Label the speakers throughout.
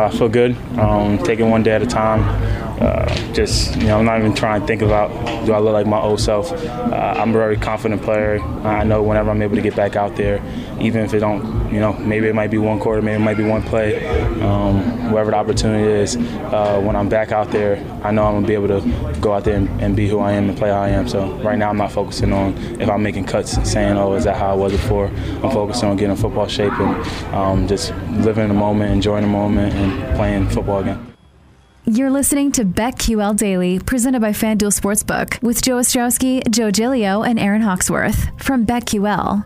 Speaker 1: I feel good, um, taking one day at a time. Uh, just, you know, I'm not even trying to think about do I look like my old self. Uh, I'm a very confident player. I know whenever I'm able to get back out there, even if it don't, you know, maybe it might be one quarter, maybe it might be one play, um, the opportunity is. Uh, when I'm back out there, I know I'm gonna be able to go out there and, and, be who I am and play how I am. So right now, I'm not focusing on if I'm making cuts and saying, oh, is that how I was before? I'm focused on getting football shape and um, just living the moment, enjoying the moment, and playing football again.
Speaker 2: You're listening to BetQL Daily, presented by FanDuel Sportsbook, with Joe Ostrowski, Joe Gilio, and Aaron Hawksworth from BetQL.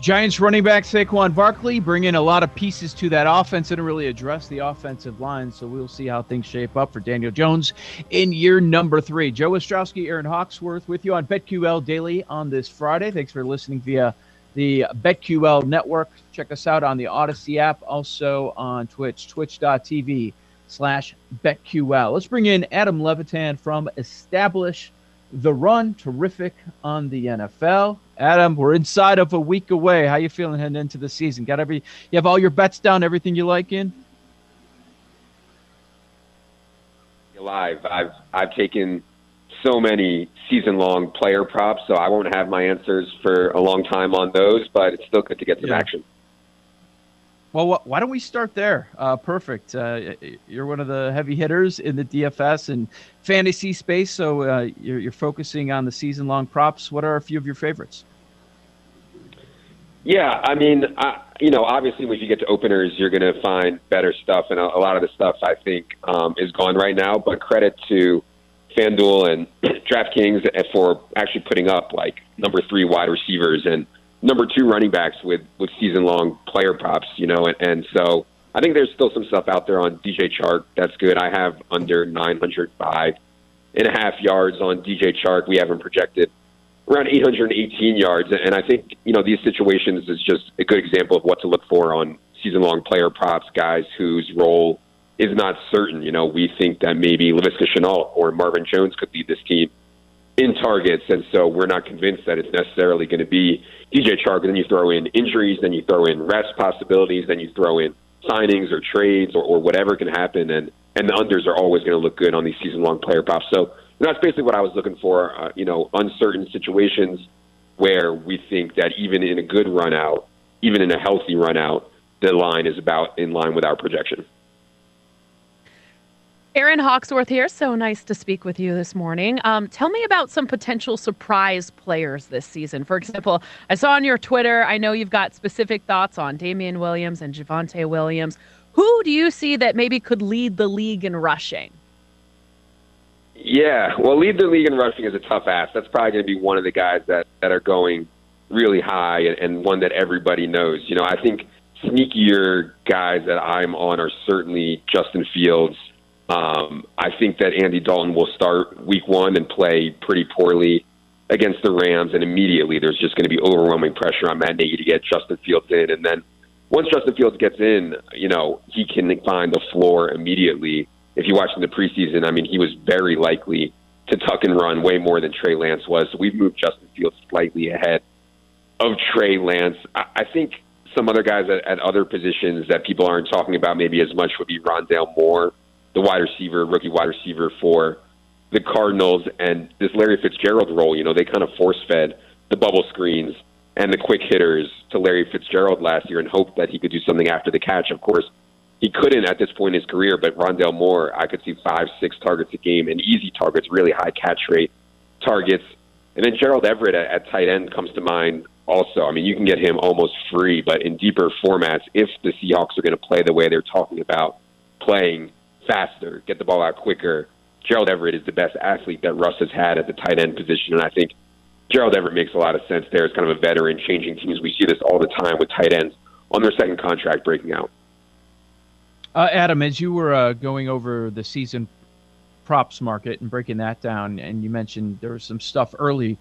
Speaker 3: Giants running back Saquon Barkley bring in a lot of pieces to that offense and really address the offensive line. So we'll see how things shape up for Daniel Jones in year number three. Joe Ostrowski, Aaron Hawksworth with you on BetQL Daily on this Friday. Thanks for listening via the BetQL network. Check us out on the Audacy app, also on Twitch, twitch.tv slash BetQL. Let's bring in Adam Levitan from Establish the Run. Terrific on the NFL. Adam, we're inside of a week away. How you feeling heading into the season? Got every you have all your bets down, everything you like in?
Speaker 4: Live. I've I've taken so many season long player props, so I won't have my answers for a long time on those, but it's still good to get some yeah. action.
Speaker 3: Well, why don't we start there? Uh, perfect. Uh, you're one of the heavy hitters in the DFS and fantasy space, so uh, you're, you're, focusing on the season long props. What are a few of your favorites?
Speaker 4: Yeah, I mean, I, you know, obviously, when you get to openers, you're going to find better stuff, and a, a lot of the stuff I think um, is gone right now. But credit to FanDuel and DraftKings for actually putting up like number three wide receivers and number two running backs with with season long player props, you know, and, and so I think there's still some stuff out there on DJ Chark that's good. I have under 905 and a half yards on DJ Chark. We haven't projected around 818 yards, and I think you know these situations is just a good example of what to look for on season long player props, guys whose role is not certain. You know, we think that maybe Laviska Shenault or Marvin Jones could lead this team in targets, and so we're not convinced that it's necessarily going to be DJ Chark. Then you throw in injuries, then you throw in rest possibilities, then you throw in signings or trades or, or whatever can happen, and and the unders are always going to look good on these season-long player props. So that's basically what I was looking for. Uh, you know, uncertain situations where we think that even in a good run out, even in a healthy run out, the line is about in line with our projection.
Speaker 5: Aaron Hawksworth here. So nice to speak with you this morning. Um, tell me about some potential surprise players this season. For example, I saw on your Twitter, I know you've got specific thoughts on Damien Williams and Javonte Williams. Who do you see that maybe could lead the league in rushing?
Speaker 4: Yeah, well, lead the league in rushing is a tough ask. That's probably going to be one of the guys that, that are going really high and, and one that everybody knows. You know, I think sneakier guys that I'm on are certainly Justin Fields um, I think that Andy Dalton will start week one and play pretty poorly against the Rams, and immediately there's just going to be overwhelming pressure on Matt Nagy to get Justin Fields in. And then once Justin Fields gets in, you know, he can find the floor immediately. If you watch in the preseason, I mean, he was very likely to tuck and run way more than Trey Lance was. So we've moved Justin Fields slightly ahead of Trey Lance. I, I think some other guys at, at other positions that people aren't talking about maybe as much would be Rondale Moore the wide receiver, rookie wide receiver for the Cardinals, and this Larry Fitzgerald role. You know, they kind of force fed the bubble screens and the quick hitters to Larry Fitzgerald last year and hoped that he could do something after the catch. Of course, he couldn't at this point in his career, but Rondale Moore, I could see five, six targets a game and easy targets, really high catch rate targets. And then Gerald Everett at, at tight end comes to mind also. I mean, you can get him almost free, but in deeper formats, if the Seahawks are going to play the way they're talking about playing, faster, get the ball out quicker. Gerald Everett is the best athlete that Russ has had at the tight end position, and I think Gerald Everett makes a lot of sense there as kind of a veteran changing teams. We see this all the time with tight ends on their second contract breaking out.
Speaker 3: Uh, Adam, as you were uh, going over the season props market and breaking that down, and you mentioned there was some stuff early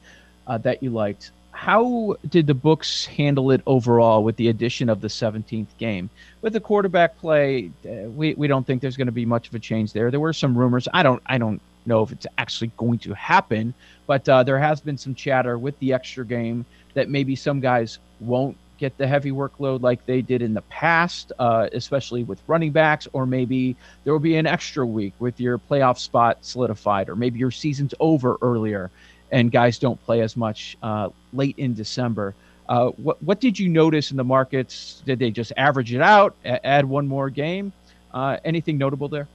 Speaker 3: uh, that you liked how did the books handle it overall with the addition of the 17th game? With the quarterback play, uh, we, we don't think there's going to be much of a change there. There were some rumors. I don't I don't know if it's actually going to happen, but uh, there has been some chatter with the extra game that maybe some guys won't get the heavy workload like they did in the past, uh, especially with running backs, or maybe there will be an extra week with your playoff spot solidified, or maybe your season's over earlier and guys don't play as much uh, late in December. Uh, what what did you notice in the markets? Did they just average it out, add one more game? Uh, anything notable there?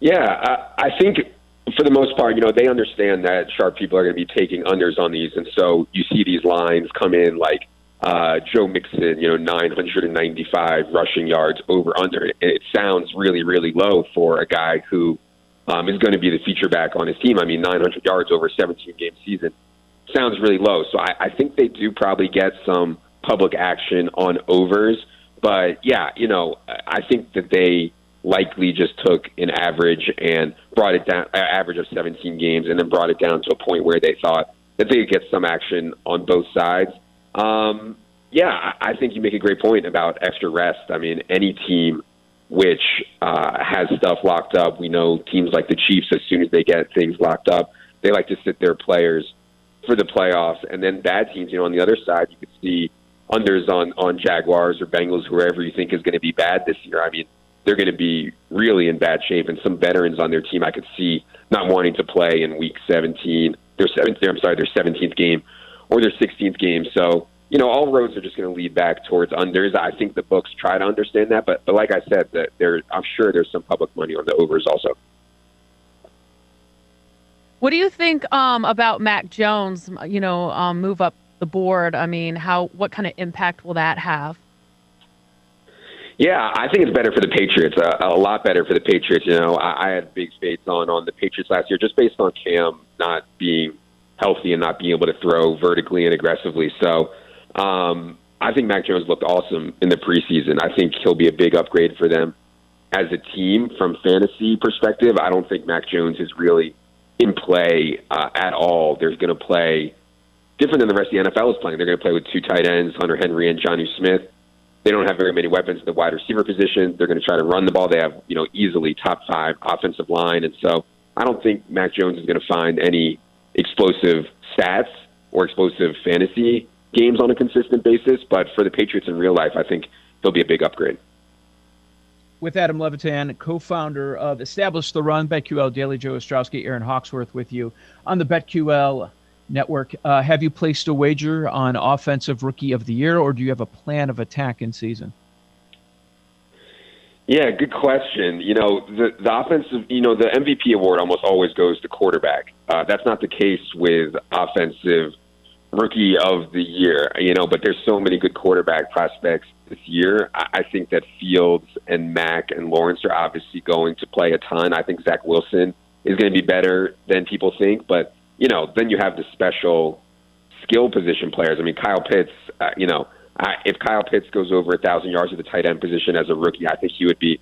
Speaker 4: Yeah, I, I think for the most part, you know, they understand that sharp people are going to be taking unders on these, and so you see these lines come in like uh, Joe Mixon, you know, 995 rushing yards over under. It sounds really, really low for a guy who um, is going to be the feature back on his team. I mean, 900 yards over a 17 game season sounds really low. So I, I think they do probably get some public action on overs. But yeah, you know, I think that they likely just took an average and brought it down, uh, average of 17 games, and then brought it down to a point where they thought that they could get some action on both sides. Um, yeah, I think you make a great point about extra rest. I mean, any team which uh, has stuff locked up, we know teams like the Chiefs, as soon as they get things locked up, they like to sit their players for the playoffs. And then bad teams, you know, on the other side, you could see unders on on Jaguars or Bengals, whoever you think is going to be bad this year. I mean, they're going to be really in bad shape, and some veterans on their team I could see not wanting to play in Week 17, their 17th, I'm sorry, their 17th game or their 16th game. So you know, all roads are just going to lead back towards unders. I think the books try to understand that, but but like I said, that there, I'm sure there's some public money on the overs also.
Speaker 5: What do you think um, about Mac Jones? You know, um, move up the board. I mean, how what kind of impact will that have?
Speaker 4: Yeah, I think it's better for the Patriots. A, a lot better for the Patriots. You know, I, I had big faith on on the Patriots last year, just based on Cam not being healthy and not being able to throw vertically and aggressively. So, um, I think Mac Jones looked awesome in the preseason. I think he'll be a big upgrade for them as a team from fantasy perspective. I don't think Mac Jones is really in play uh, at all. They're going to play different than the rest of the NFL is playing. They're going to play with two tight ends, Hunter Henry and Jonnu Smith. They don't have very many weapons at the wide receiver position. They're going to try to run the ball. They have, you know, easily top five offensive line, and so I don't think Mac Jones is going to find any explosive stats or explosive fantasy games on a consistent basis. But for the Patriots in real life, I think he'll be a big upgrade
Speaker 3: with Adam Levitan, co-founder of Establish the Run, BetQL Daily, Joe Ostrowski, Aaron Hawksworth with you on the BetQL network. Uh, have you placed a wager on Offensive Rookie of the Year, or do you have a plan of attack in season?
Speaker 4: Yeah, good question. You know, the the offensive, you know, the MVP award almost always goes to quarterback. Uh, that's not the case with offensive rookie of the year, you know, but there's so many good quarterback prospects this year. I think that Fields and Mac and Lawrence are obviously going to play a ton. I think Zach Wilson is going to be better than people think, but you know, then you have the special skill position players. I mean, Kyle Pitts, uh, you know, I, if Kyle Pitts goes over a thousand yards at the tight end position as a rookie, I think he would be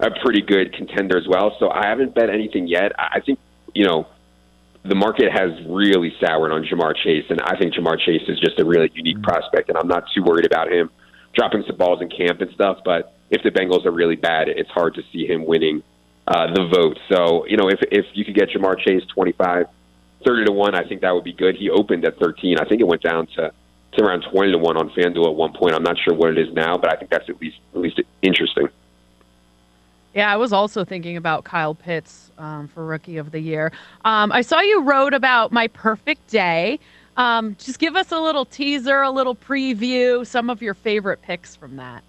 Speaker 4: a pretty good contender as well. So I haven't bet anything yet. I think, you know, the market has really soured on Ja'Marr Chase, and I think Ja'Marr Chase is just a really unique prospect, and I'm not too worried about him dropping some balls in camp and stuff. But if the Bengals are really bad, it's hard to see him winning uh, the vote. So you know, if if you could get Ja'Marr Chase 25, 30 to one, I think that would be good. He opened at 13. I think it went down to to around 20 to one on FanDuel at one point. I'm not sure what it is now, but I think that's at least at least interesting.
Speaker 5: Yeah, I was also thinking about Kyle Pitts um, for Rookie of the Year. Um, I saw you wrote about my perfect day. Um, just give us a little teaser, a little preview, some of your favorite picks from that.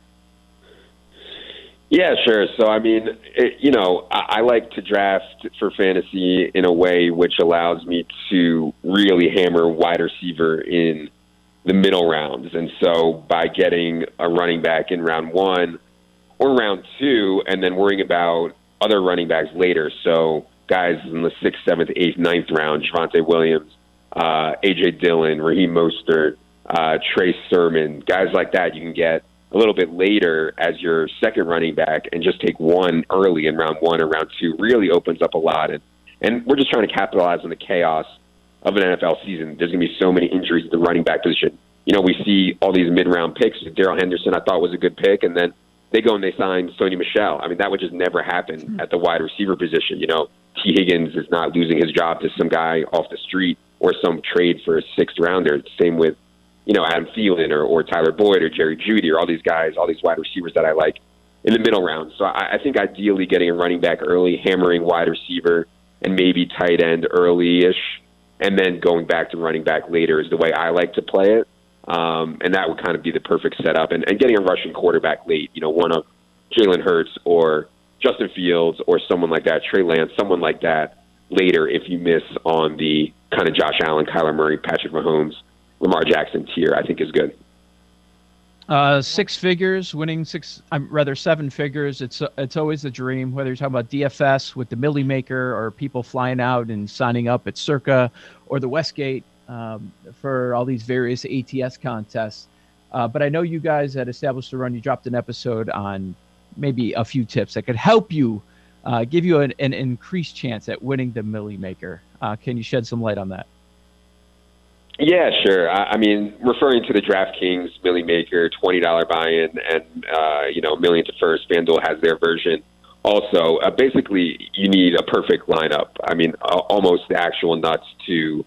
Speaker 4: Yeah, sure. So, I mean, it, you know, I, I like to draft for fantasy in a way which allows me to really hammer wide receiver in the middle rounds. And so, by getting a running back in round one, or round two, and then worrying about other running backs later. So guys in the sixth, seventh, eighth, ninth round, Javonte Williams, uh, AJ Dillon, Raheem Mostert, uh, Trey Sermon, guys like that you can get a little bit later as your second running back and just take one early in round one or round two really opens up a lot. And, and we're just trying to capitalize on the chaos of an NFL season. There's going to be so many injuries at the running back position. You know, we see all these mid round picks. Darrell Henderson, I thought was a good pick. And then they go and they sign Sony Michel. I mean, that would just never happen hmm. at the wide receiver position. You know, Tee Higgins is not losing his job to some guy off the street or some trade for a sixth rounder. Same with, you know, Adam Thielen or, or Tyler Boyd or Jerry Jeudy or all these guys, all these wide receivers that I like in the middle round. So I, I think ideally getting a running back early, hammering wide receiver, and maybe tight end early-ish, and then going back to running back later is the way I like to play it. Um, and that would kind of be the perfect setup. And, and getting a rushing quarterback late, you know, one of Jalen Hurts or Justin Fields or someone like that, Trey Lance, someone like that later if you miss on the kind of Josh Allen, Kyler Murray, Patrick Mahomes, Lamar Jackson tier, I think is good.
Speaker 3: Uh, six figures, winning six, I'm rather seven figures. It's it's always a dream. Whether you're talking about DFS with the Milly Maker or people flying out and signing up at Circa or the Westgate um, for all these various ATS contests. Uh, but I know you guys at Established the Run, you dropped an episode on maybe a few tips that could help you, uh, give you an, an, increased chance at winning the Milly Maker. Uh, can you shed some light on that?
Speaker 4: Yeah, sure. I, I mean, referring to the DraftKings Milly Maker twenty dollar buy-in, and uh, you know, million to first. FanDuel has their version. Also, uh, basically, you need a perfect lineup. I mean, uh, almost the actual nuts to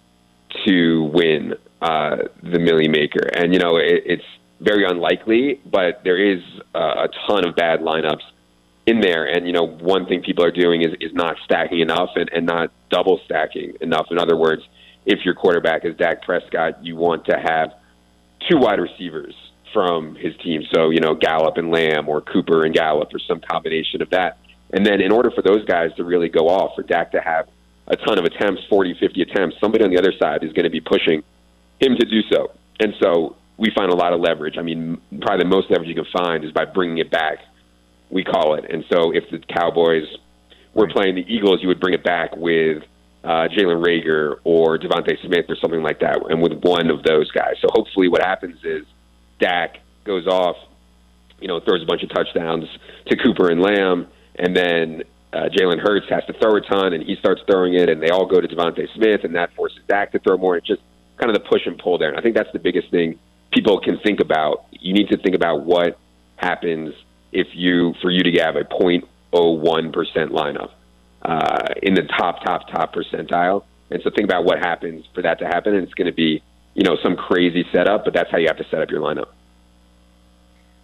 Speaker 4: to win uh, the Milly Maker, and you know, it, it's very unlikely, but there is uh, a ton of bad lineups in there. And you know, one thing people are doing is is not stacking enough and, and not double stacking enough. In other words if your quarterback is Dak Prescott, you want to have two wide receivers from his team. So, you know, Gallup and Lamb or Cooper and Gallup or some combination of that. And then in order for those guys to really go off, for Dak to have a ton of attempts, 40, 50 attempts, somebody on the other side is going to be pushing him to do so. And so we find a lot of leverage. I mean, probably the most leverage you can find is by bringing it back, we call it. And so if the Cowboys were playing the Eagles, you would bring it back with uh, Jalen Reagor or DeVonta Smith or something like that, and with one of those guys. So hopefully, what happens is Dak goes off, you know, throws a bunch of touchdowns to Cooper and Lamb, and then uh, Jalen Hurts has to throw a ton, and he starts throwing it, and they all go to DeVonta Smith, and that forces Dak to throw more. It's just kind of the push and pull there, and I think that's the biggest thing people can think about. You need to think about what happens if you for you to have a 0.01 percent lineup uh, in the top, top, top percentile. And so think about what happens for that to happen, and it's going to be, you know, some crazy setup, but that's how you have to set up your lineup.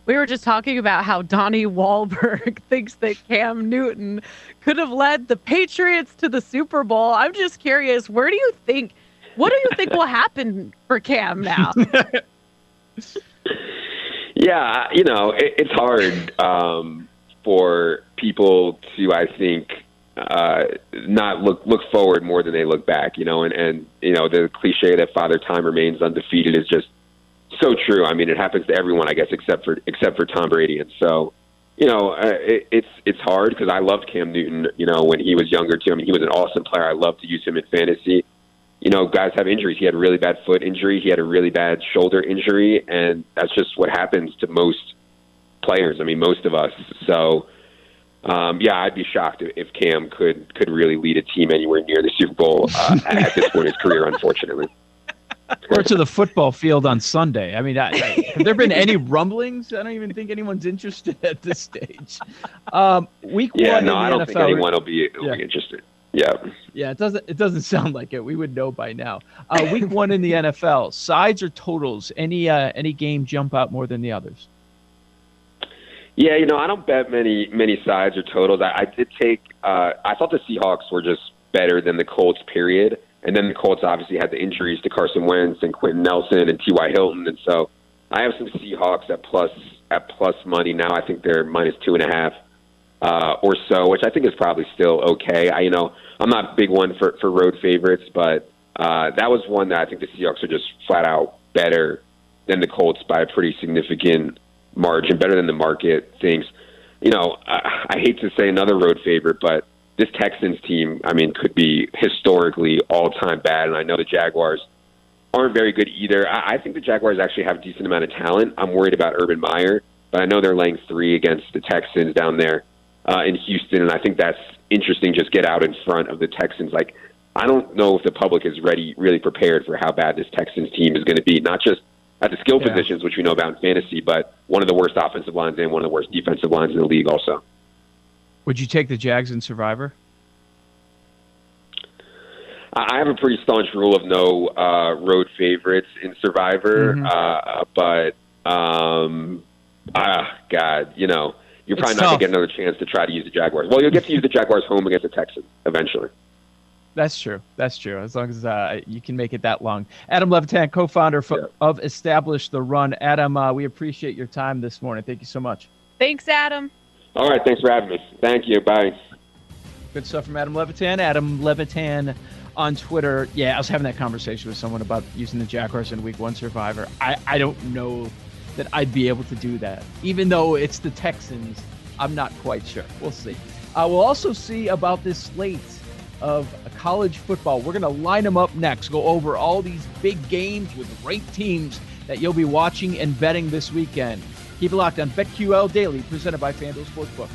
Speaker 5: We were just talking about how Donnie Wahlberg thinks that Cam Newton could have led the Patriots to the Super Bowl. I'm just curious, where do you think, what do you think will happen for Cam now?
Speaker 4: yeah, you know, it, it's hard um, for people to, I think, uh, not look look forward more than they look back. You know, and and you know the cliche that Father Time remains undefeated is just so true. I mean, it happens to everyone, I guess, except for except for Tom Brady. And so, you know, uh, it, it's it's hard because I loved Cam Newton. You know, when he was younger too. I mean, he was an awesome player. I loved to use him in fantasy. You know, guys have injuries. He had a really bad foot injury. He had a really bad shoulder injury, and that's just what happens to most players. I mean, most of us. So um, yeah, I'd be shocked if Cam could could really lead a team anywhere near the Super Bowl uh, at this point in his career, unfortunately.
Speaker 3: or to the football field on Sunday. I mean, I, I, have there been any rumblings? I don't even think anyone's interested at this stage. Um, week
Speaker 4: yeah,
Speaker 3: one.
Speaker 4: no, I don't
Speaker 3: NFL,
Speaker 4: think anyone will be, will yeah. be interested. Yeah.
Speaker 3: Yeah, it doesn't. It doesn't sound like it. We would know by now. Uh, week one in the NFL, sides or totals? Any uh, any game jump out more than the others?
Speaker 4: Yeah, you know, I don't bet many many sides or totals. I, I did take. Uh, I thought the Seahawks were just better than the Colts. Period. And then the Colts obviously had the injuries to Carson Wentz and Quenton Nelson and T.Y. Hilton, and so I have some Seahawks at plus at plus money now. I think they're minus two and a half uh, or so, which I think is probably still okay. I, you know, I'm not a big one for for road favorites, but uh, that was one that I think the Seahawks are just flat out better than the Colts by a pretty significant margin, better than the market thinks. You know, I, I hate to say another road favorite, but this Texans team, I mean, could be historically all time bad. And I know the Jaguars aren't very good either. I, I think the Jaguars actually have a decent amount of talent. I'm worried about Urban Meyer, but I know they're laying three against the Texans down there uh, in Houston, and I think that's interesting. Just get out in front of the Texans. Like, I don't know if the public is ready, really prepared for how bad this Texans team is going to be. Not just at the skill yeah. positions, which we know about in fantasy, but one of the worst offensive lines and one of the worst defensive lines in the league, also.
Speaker 3: Would you take the Jags in Survivor?
Speaker 4: I have a pretty staunch rule of no uh, road favorites in Survivor,
Speaker 3: Mhm.
Speaker 4: uh, but um, ah, God, you know, you're
Speaker 3: It's
Speaker 4: probably not going to get another chance to try to use the Jaguars. Well, you'll get to use the Jaguars home against the Texans eventually.
Speaker 3: That's true. That's true. As long as uh, you can make it that long. Adam Levitan, co-founder fo-
Speaker 4: Yeah.
Speaker 3: of Establish the Run. Adam, uh, we appreciate your time this morning. Thank you so much.
Speaker 5: Thanks, Adam.
Speaker 4: All right, thanks for having me. Thank you. Bye.
Speaker 3: Good stuff from Adam Levitan. Adam Levitan on Twitter. Yeah, I was having that conversation with someone about using the Jaguars in Week One Survivor. I, I don't know that I'd be able to do that, even though it's the Texans. I'm not quite sure. We'll see. Uh, we'll also see about this slate of college football. We're going to line them up next. Go over all these big games with ranked teams that you'll be watching and betting this weekend. Keep it locked on BetQL Daily, presented by FanDuel Sportsbook.